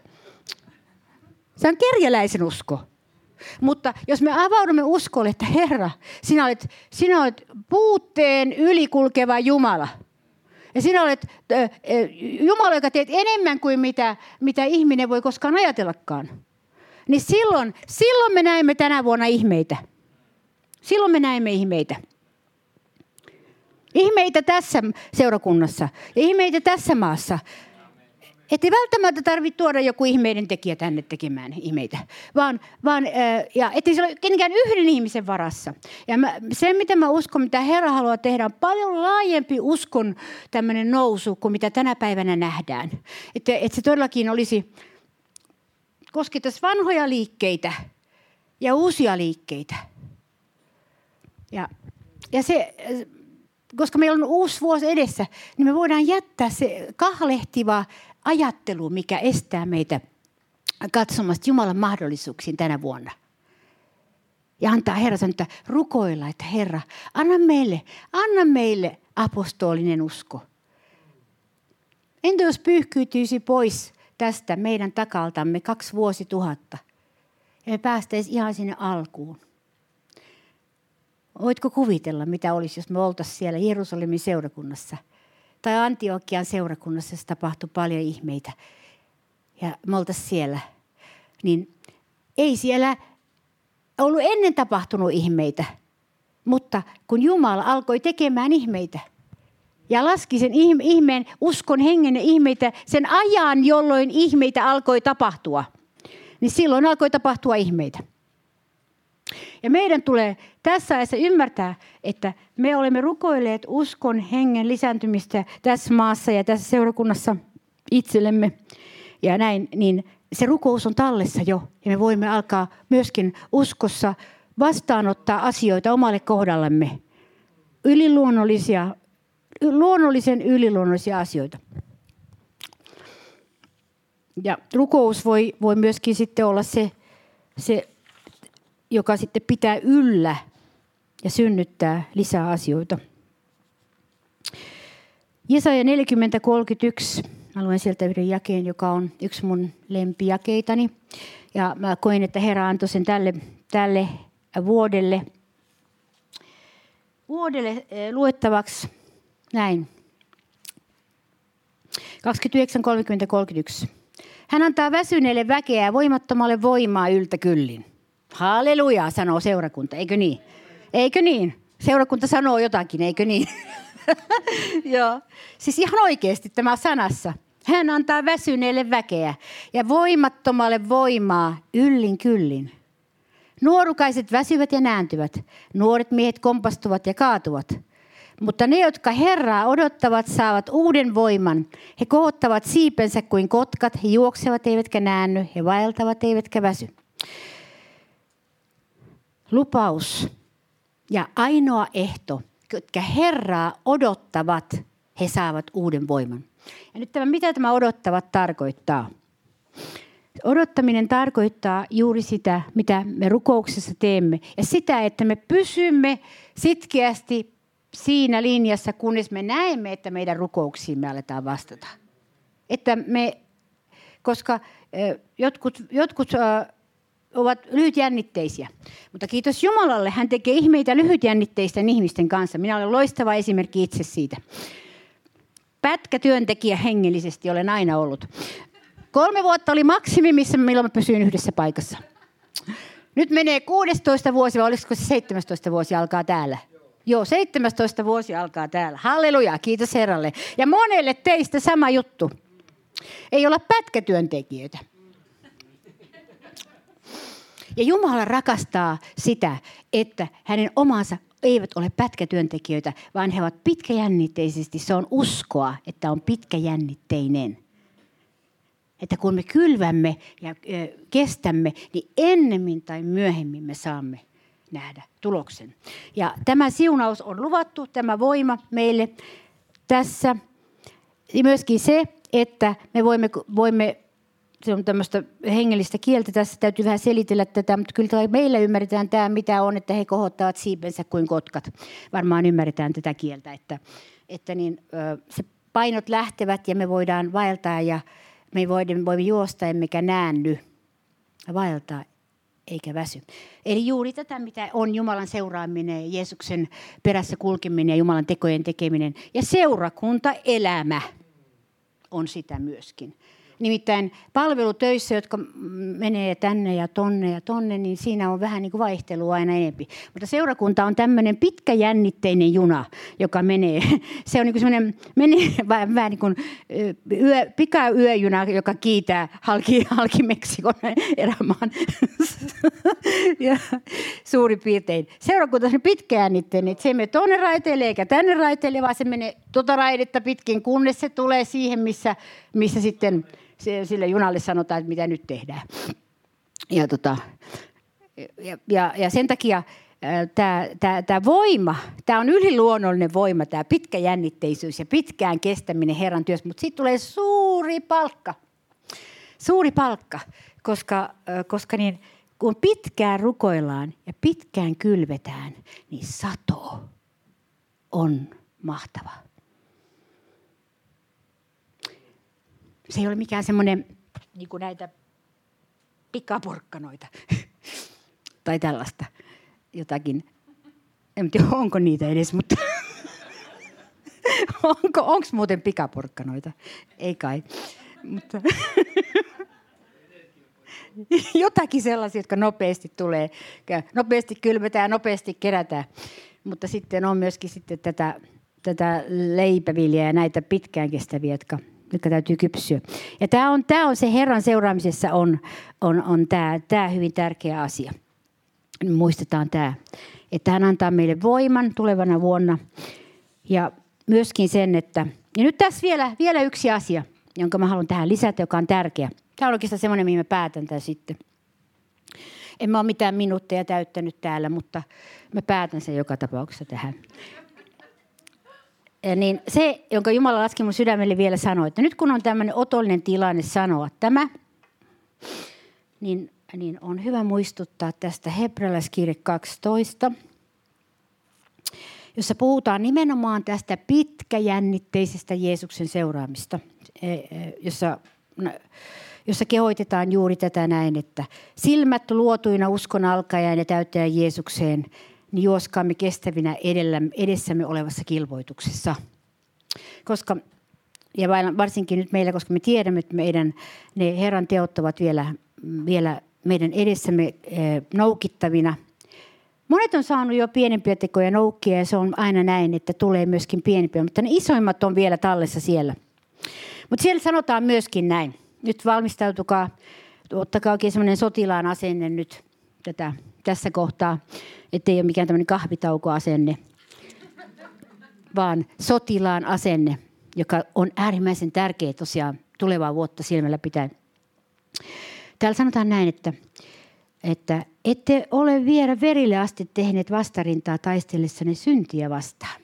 Se on kerjäläisen usko. Mutta jos me avaudumme uskolle, että Herra, sinä olet, sinä olet puutteen ylikulkeva Jumala. Ja sinä olet Jumala, joka teet enemmän kuin mitä, mitä ihminen voi koskaan ajatellakaan. Niin silloin, silloin me näemme tänä vuonna ihmeitä. Silloin me näemme ihmeitä. Ihmeitä tässä seurakunnassa ihmeitä tässä maassa. Että ei välttämättä tarvitse tuoda joku ihmeiden tekijä tänne tekemään ihmeitä, vaan, vaan ja ettei se ole kenenkään yhden ihmisen varassa. Ja mä, se, mitä mä uskon, mitä Herra haluaa tehdä, on paljon laajempi uskon tämmöinen nousu kuin mitä tänä päivänä nähdään. Että, että se todellakin olisi, koskettaisi vanhoja liikkeitä ja uusia liikkeitä. Ja, ja se, koska meillä on uusi vuosi edessä, niin me voidaan jättää se kahlehtiva ajattelu, mikä estää meitä katsomasta Jumalan mahdollisuuksiin tänä vuonna. Ja antaa Herra sanoa, että rukoilla, että Herra, anna meille, anna meille apostolinen usko. Entä jos pyyhkyytyisi pois tästä meidän takaltamme kaksi vuosituhatta ja me päästäisiin ihan sinne alkuun? Voitko kuvitella, mitä olisi, jos me oltaisiin siellä Jerusalemin seurakunnassa tai Antiokian seurakunnassa, jossa tapahtui paljon ihmeitä ja me oltaisiin siellä. Niin ei siellä ollut ennen tapahtunut ihmeitä, mutta kun Jumala alkoi tekemään ihmeitä ja laski sen ihmeen, uskon hengen ja ihmeitä, sen ajan, jolloin ihmeitä alkoi tapahtua, niin silloin alkoi tapahtua ihmeitä. Ja meidän tulee tässä ajassa ymmärtää, että me olemme rukoilleet uskon hengen lisääntymistä tässä maassa ja tässä seurakunnassa itsellemme. Ja näin, niin se rukous on tallessa jo. Ja me voimme alkaa myöskin uskossa vastaanottaa asioita omalle kohdallemme. Yliluonnollisia, luonnollisen yliluonnollisia asioita. Ja rukous voi, voi myöskin sitten olla se, se joka sitten pitää yllä ja synnyttää lisää asioita. Jesaja 40.31. Mä luen sieltä yhden jakeen, joka on yksi mun lempijakeitani. Ja mä koin, että Herra antoi sen tälle, tälle vuodelle, vuodelle eh, luettavaksi näin. 29, 30, 31. Hän antaa väsyneelle väkeä ja voimattomalle voimaa yltä kyllin. Halleluja, sanoo seurakunta, eikö niin? Eikö niin? Seurakunta sanoo jotakin, eikö niin? [laughs] Joo. Siis ihan oikeasti tämä sanassa. Hän antaa väsyneelle väkeä ja voimattomalle voimaa yllin kyllin. Nuorukaiset väsyvät ja nääntyvät. Nuoret miehet kompastuvat ja kaatuvat. Mutta ne, jotka Herraa odottavat, saavat uuden voiman. He kohottavat siipensä kuin kotkat, he juoksevat eivätkä näänny, he vaeltavat eivätkä väsy. Lupaus ja ainoa ehto, jotka Herraa odottavat, he saavat uuden voiman. Ja nyt tämä, mitä tämä odottavat tarkoittaa? Odottaminen tarkoittaa juuri sitä, mitä me rukouksessa teemme. Ja sitä, että me pysymme sitkeästi siinä linjassa, kunnes me näemme, että meidän rukouksiin me aletaan vastata. Että me, koska jotkut, jotkut ovat lyhytjännitteisiä. Mutta kiitos Jumalalle, hän tekee ihmeitä lyhytjännitteisten ihmisten kanssa. Minä olen loistava esimerkki itse siitä. Pätkätyöntekijä hengellisesti olen aina ollut. Kolme vuotta oli maksimi, missä milloin mä pysyin yhdessä paikassa. Nyt menee 16 vuosi, vai olisiko se 17 vuosi alkaa täällä? Joo, 17 vuosi alkaa täällä. Halleluja, kiitos Herralle. Ja monelle teistä sama juttu. Ei olla pätkätyöntekijöitä. Ja Jumala rakastaa sitä, että hänen omansa eivät ole pätkätyöntekijöitä, vaan he ovat pitkäjännitteisesti. Se on uskoa, että on pitkäjännitteinen. Että kun me kylvämme ja kestämme, niin ennemmin tai myöhemmin me saamme nähdä tuloksen. Ja tämä siunaus on luvattu, tämä voima meille tässä. Myöskin se, että me voimme, voimme se on tämmöistä hengellistä kieltä, tässä täytyy vähän selitellä tätä, mutta kyllä meillä ymmärretään tämä, mitä on, että he kohottavat siipensä kuin kotkat. Varmaan ymmärretään tätä kieltä, että, että niin, se painot lähtevät ja me voidaan vaeltaa ja me voimme, voimme juosta emmekä näänny, vaeltaa eikä väsy. Eli juuri tätä, mitä on Jumalan seuraaminen, Jeesuksen perässä kulkeminen ja Jumalan tekojen tekeminen. Ja seurakuntaelämä on sitä myöskin. Nimittäin palvelutöissä, jotka menee tänne ja tonne ja tonne, niin siinä on vähän niin kuin vaihtelua aina enempi. Mutta seurakunta on tämmöinen pitkäjännitteinen juna, joka menee. [laughs] Se on niin kuin menee [laughs] vähän, vähän niin kuin yö, pikayöjuna, joka kiitää halki, [laughs] halki Meksikon erämaan. ja suurin piirtein. Seurakunta on pitkäjännitteinen, että se ei mene tuonne raiteille eikä tänne raiteille, vaan se menee tuota raidetta pitkin, kunnes se tulee siihen, missä, missä sitten sille junalle sanotaan, että mitä nyt tehdään. Ja, tota, ja, ja, ja sen takia tämä, voima, tämä on yliluonnollinen voima, tämä pitkäjännitteisyys ja pitkään kestäminen Herran työssä, mutta siitä tulee suuri palkka. Suuri palkka, koska, koska niin, kun pitkään rukoillaan ja pitkään kylvetään, niin sato on mahtava. Se ei ole mikään semmoinen niin kuin näitä pikaporkkanoita [laughs] tai tällaista jotakin. En tiedä, onko niitä edes, mutta [laughs] onko onks muuten pikaporkkanoita? Ei kai. Mutta [laughs] jotakin sellaisia, jotka nopeasti tulee, nopeasti kylvetään, nopeasti kerätään. Mutta sitten on myöskin sitten tätä, tätä leipäviljaa ja näitä pitkään kestäviä, jotka jotka täytyy kypsyä. Ja tämä on, tämä on se Herran seuraamisessa on, on, on tämä, tämä hyvin tärkeä asia. Muistetaan tämä, että hän antaa meille voiman tulevana vuonna. Ja myöskin sen, että... Ja nyt tässä vielä, vielä yksi asia, jonka mä haluan tähän lisätä, joka on tärkeä. Tämä on oikeastaan semmoinen, mihin mä päätän tämän sitten. En mä ole mitään minuutteja täyttänyt täällä, mutta mä päätän sen joka tapauksessa tähän niin se, jonka Jumala laski mun sydämelle vielä sanoa, että nyt kun on tämmöinen otollinen tilanne sanoa tämä, niin, niin on hyvä muistuttaa tästä hebrealaiskirje 12, jossa puhutaan nimenomaan tästä pitkäjännitteisestä Jeesuksen seuraamista, e, e, jossa, jossa kehoitetaan juuri tätä näin, että silmät luotuina uskon alkajan ja täyttäjän Jeesukseen – niin juoskaamme kestävinä edellä, edessämme olevassa kilvoituksessa. Koska ja varsinkin nyt meillä, koska me tiedämme, että meidän ne Herran teot ovat vielä, vielä meidän edessämme eh, noukittavina. Monet on saanut jo pienempiä tekoja noukkia ja se on aina näin, että tulee myöskin pienempiä, mutta ne isoimmat on vielä tallessa siellä. Mutta siellä sanotaan myöskin näin. Nyt valmistautukaa, ottakaa oikein semmoinen sotilaan asenne nyt tätä, tässä kohtaa, ettei ole mikään tämmöinen kahvitaukoasenne, vaan sotilaan asenne, joka on äärimmäisen tärkeä tosiaan tulevaa vuotta silmällä pitäen. Täällä sanotaan näin, että, että ette ole vielä verille asti tehneet vastarintaa taistellessanne syntiä vastaan.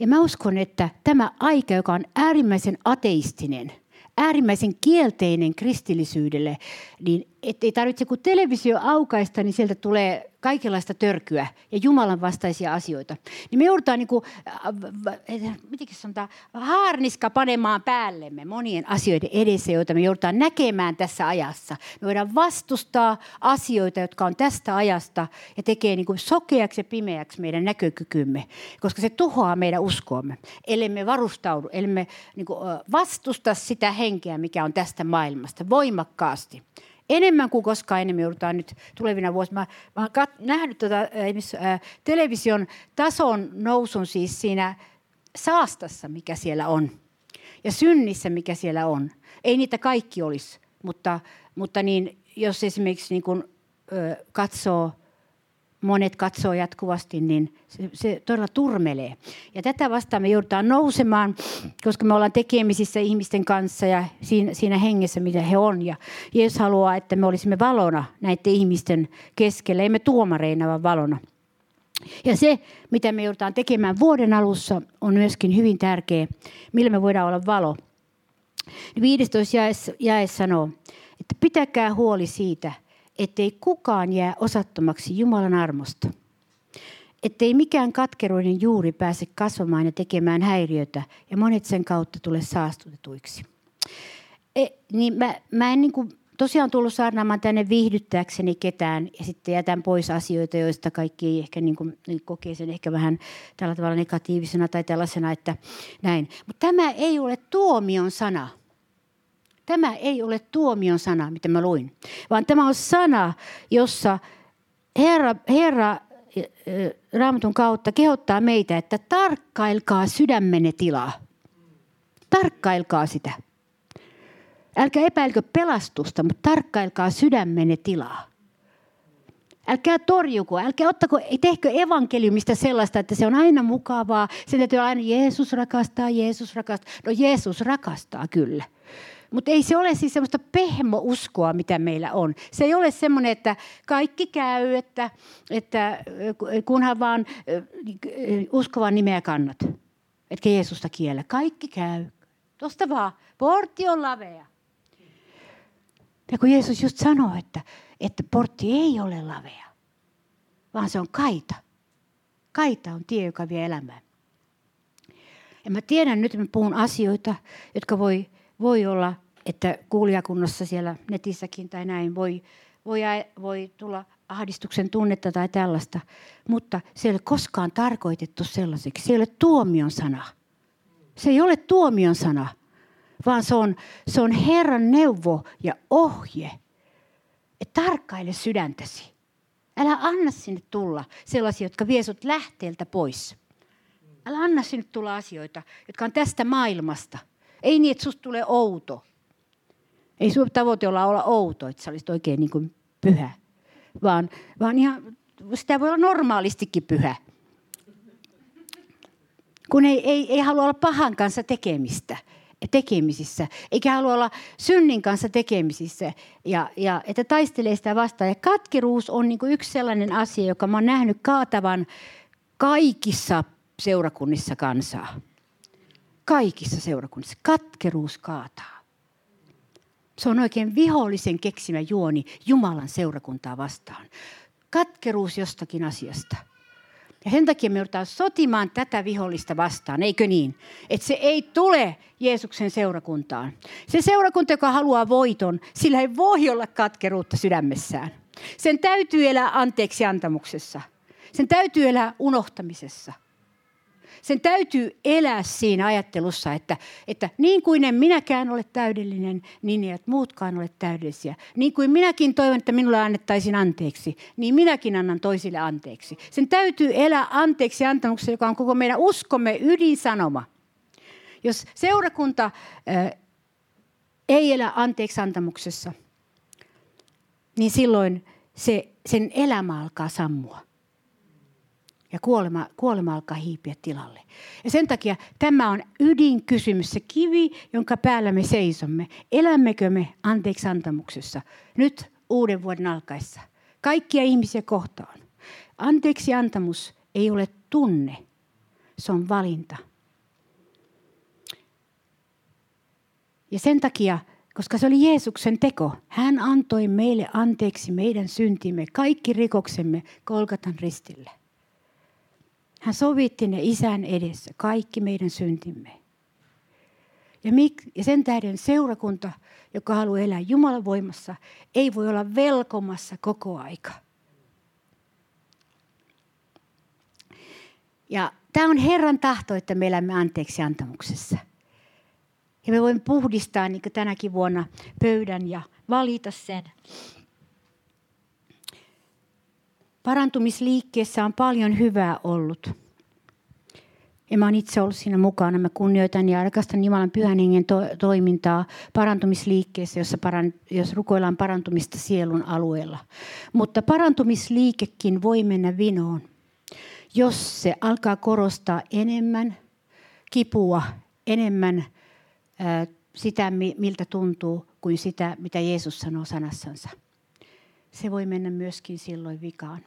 Ja mä uskon, että tämä aika, joka on äärimmäisen ateistinen, äärimmäisen kielteinen kristillisyydelle, niin ei tarvitse kun televisio aukaista, niin sieltä tulee kaikenlaista törkyä ja Jumalan vastaisia asioita. Niin me joudutaan niin kuin, äh, mitenkin sanotaan, haarniska panemaan päällemme monien asioiden edessä, joita me joudutaan näkemään tässä ajassa. Me voidaan vastustaa asioita, jotka on tästä ajasta ja tekee niin kuin sokeaksi ja pimeäksi meidän näkökykymme, koska se tuhoaa meidän uskoamme. Ellei me varustaudu, ellei me niin kuin vastusta sitä henkeä, mikä on tästä maailmasta voimakkaasti enemmän kuin koskaan enemmän joudutaan nyt tulevina vuosina. Mä, mä olen kat- nähnyt tota, äh, television tason nousun siis siinä saastassa, mikä siellä on. Ja synnissä, mikä siellä on. Ei niitä kaikki olisi, mutta, mutta niin, jos esimerkiksi niin kun, ö, katsoo – monet katsoo jatkuvasti, niin se, se todella turmelee. Ja tätä vastaan me joudutaan nousemaan, koska me ollaan tekemisissä ihmisten kanssa ja siinä, siinä hengessä, mitä he on. Ja Jeesus haluaa, että me olisimme valona näiden ihmisten keskellä, emme tuomareina, vaan valona. Ja se, mitä me joudutaan tekemään vuoden alussa, on myöskin hyvin tärkeä, millä me voidaan olla valo. 15 jae, sanoo, että pitäkää huoli siitä – ettei kukaan jää osattomaksi Jumalan armosta. Ettei mikään katkeroinen juuri pääse kasvamaan ja tekemään häiriötä ja monet sen kautta tule saastutetuiksi. E, niin mä, mä en niin kuin tosiaan tullut saarnaamaan tänne viihdyttääkseni ketään ja sitten jätän pois asioita, joista kaikki ei ehkä niin kuin, niin kokee sen ehkä vähän tällä tavalla negatiivisena tai tällaisena, että näin. Mutta tämä ei ole tuomion sana – Tämä ei ole tuomion sana, mitä mä luin, vaan tämä on sana, jossa Herra, Herra Raamatun kautta kehottaa meitä, että tarkkailkaa sydämenne tilaa. Tarkkailkaa sitä. Älkää epäilkö pelastusta, mutta tarkkailkaa sydämenne tilaa. Älkää torjuko, älkää ottako, tehkö evankeliumista sellaista, että se on aina mukavaa. Sen täytyy aina Jeesus rakastaa, Jeesus rakastaa. No Jeesus rakastaa kyllä. Mutta ei se ole siis semmoista pehmouskoa, mitä meillä on. Se ei ole semmoinen, että kaikki käy, että, että kunhan vaan uskovan nimeä kannat. Etkä Jeesusta kiellä. Kaikki käy. Tuosta vaan. Portti on lavea. Ja kun Jeesus just sanoo, että, että portti ei ole lavea, vaan se on kaita. Kaita on tie, joka vie elämään. Ja mä tiedän nyt, että mä puhun asioita, jotka voi, voi olla että kuulijakunnassa siellä netissäkin tai näin voi, voi, voi tulla ahdistuksen tunnetta tai tällaista, mutta se ei ole koskaan tarkoitettu sellaiseksi. Se ei ole tuomion sana. Se ei ole tuomion sana, vaan se on, se on Herran neuvo ja ohje. Et tarkkaile sydäntäsi. Älä anna sinne tulla sellaisia, jotka vie sut lähteeltä pois. Älä anna sinne tulla asioita, jotka on tästä maailmasta. Ei niin, että susta tulee outo ei sinun tavoite olla olla outo, että sä olisit oikein niin kuin pyhä, vaan, vaan ihan, sitä voi olla normaalistikin pyhä. Kun ei, ei, ei halua olla pahan kanssa tekemistä, tekemisissä, eikä halua olla synnin kanssa tekemisissä, ja, ja että taistelee sitä vastaan. Ja katkeruus on niin kuin yksi sellainen asia, joka mä oon nähnyt kaatavan kaikissa seurakunnissa kansaa. Kaikissa seurakunnissa. Katkeruus kaataa. Se on oikein vihollisen keksimä juoni Jumalan seurakuntaa vastaan. Katkeruus jostakin asiasta. Ja sen takia me joudutaan sotimaan tätä vihollista vastaan, eikö niin? Että se ei tule Jeesuksen seurakuntaan. Se seurakunta, joka haluaa voiton, sillä ei voi olla katkeruutta sydämessään. Sen täytyy elää anteeksi antamuksessa. Sen täytyy elää unohtamisessa. Sen täytyy elää siinä ajattelussa, että, että niin kuin en minäkään ole täydellinen, niin eivät muutkaan ole täydellisiä. Niin kuin minäkin toivon, että minulle annettaisiin anteeksi, niin minäkin annan toisille anteeksi. Sen täytyy elää anteeksi antamuksessa, joka on koko meidän uskomme ydinsanoma. Jos seurakunta äh, ei elä anteeksi antamuksessa, niin silloin se, sen elämä alkaa sammua ja kuolema, kuolema alkaa hiipiä tilalle. Ja sen takia tämä on ydinkysymys, se kivi, jonka päällä me seisomme. Elämmekö me anteeksi antamuksessa nyt uuden vuoden alkaessa? Kaikkia ihmisiä kohtaan. Anteeksi antamus ei ole tunne, se on valinta. Ja sen takia, koska se oli Jeesuksen teko, hän antoi meille anteeksi meidän syntimme, kaikki rikoksemme Kolkatan ristille. Hän sovitti ne isän edessä, kaikki meidän syntimme. Ja, mik, ja sen tähden seurakunta, joka haluaa elää Jumalan voimassa, ei voi olla velkomassa koko aika. Ja tämä on Herran tahto, että me elämme anteeksi antamuksessa. Ja me voimme puhdistaa niin tänäkin vuonna pöydän ja valita sen. Parantumisliikkeessä on paljon hyvää ollut. Ja mä oon itse ollut siinä mukana. Mä kunnioitan ja rakastan Jumalan pyhän hengen to- toimintaa parantumisliikkeessä, jossa, paran- jos rukoillaan parantumista sielun alueella. Mutta parantumisliikekin voi mennä vinoon, jos se alkaa korostaa enemmän kipua, enemmän ää, sitä, miltä tuntuu, kuin sitä, mitä Jeesus sanoo sanassansa. Se voi mennä myöskin silloin vikaan.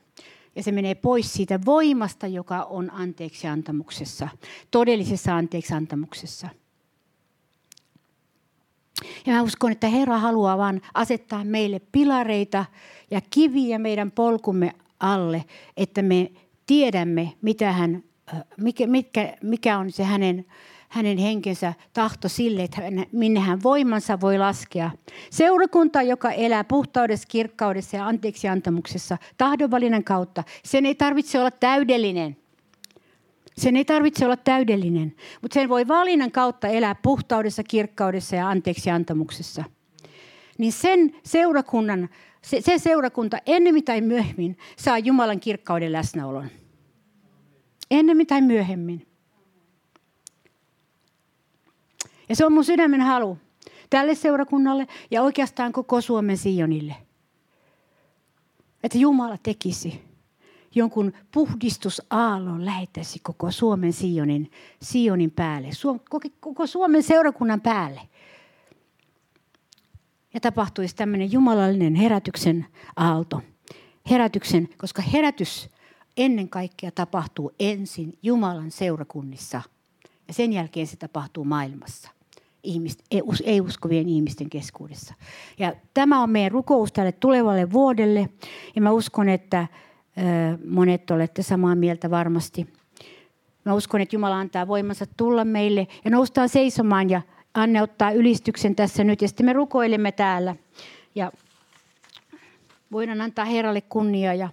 Ja se menee pois siitä voimasta, joka on anteeksiantamuksessa, todellisessa anteeksiantamuksessa. Ja mä uskon, että Herra haluaa vain asettaa meille pilareita ja kiviä meidän polkumme alle, että me tiedämme, mitä hän, mikä, mikä, mikä on se hänen hänen henkensä tahto sille, että minne hän voimansa voi laskea. Seurakunta, joka elää puhtaudessa, kirkkaudessa ja anteeksiantamuksessa tahdonvalinnan kautta, sen ei tarvitse olla täydellinen. Sen ei tarvitse olla täydellinen, mutta sen voi valinnan kautta elää puhtaudessa, kirkkaudessa ja anteeksiantamuksessa. Niin sen seurakunnan, se, se seurakunta ennemmin tai myöhemmin saa Jumalan kirkkauden läsnäolon. Ennemmin tai myöhemmin. Ja se on mun sydämen halu tälle seurakunnalle ja oikeastaan koko Suomen Sionille. Että Jumala tekisi jonkun puhdistusaallon lähettäisi koko Suomen Sionin, Sionin päälle, koko Suomen seurakunnan päälle. Ja tapahtuisi tämmöinen jumalallinen herätyksen aalto. Herätyksen, koska herätys ennen kaikkea tapahtuu ensin Jumalan seurakunnissa ja sen jälkeen se tapahtuu maailmassa ihmist, ei-uskovien ihmisten keskuudessa. Ja tämä on meidän rukous tälle tulevalle vuodelle. Ja mä uskon, että monet olette samaa mieltä varmasti. Mä uskon, että Jumala antaa voimansa tulla meille ja noustaan seisomaan ja Anne ottaa ylistyksen tässä nyt ja sitten me rukoilemme täällä. Ja voidaan antaa Herralle kunnia ja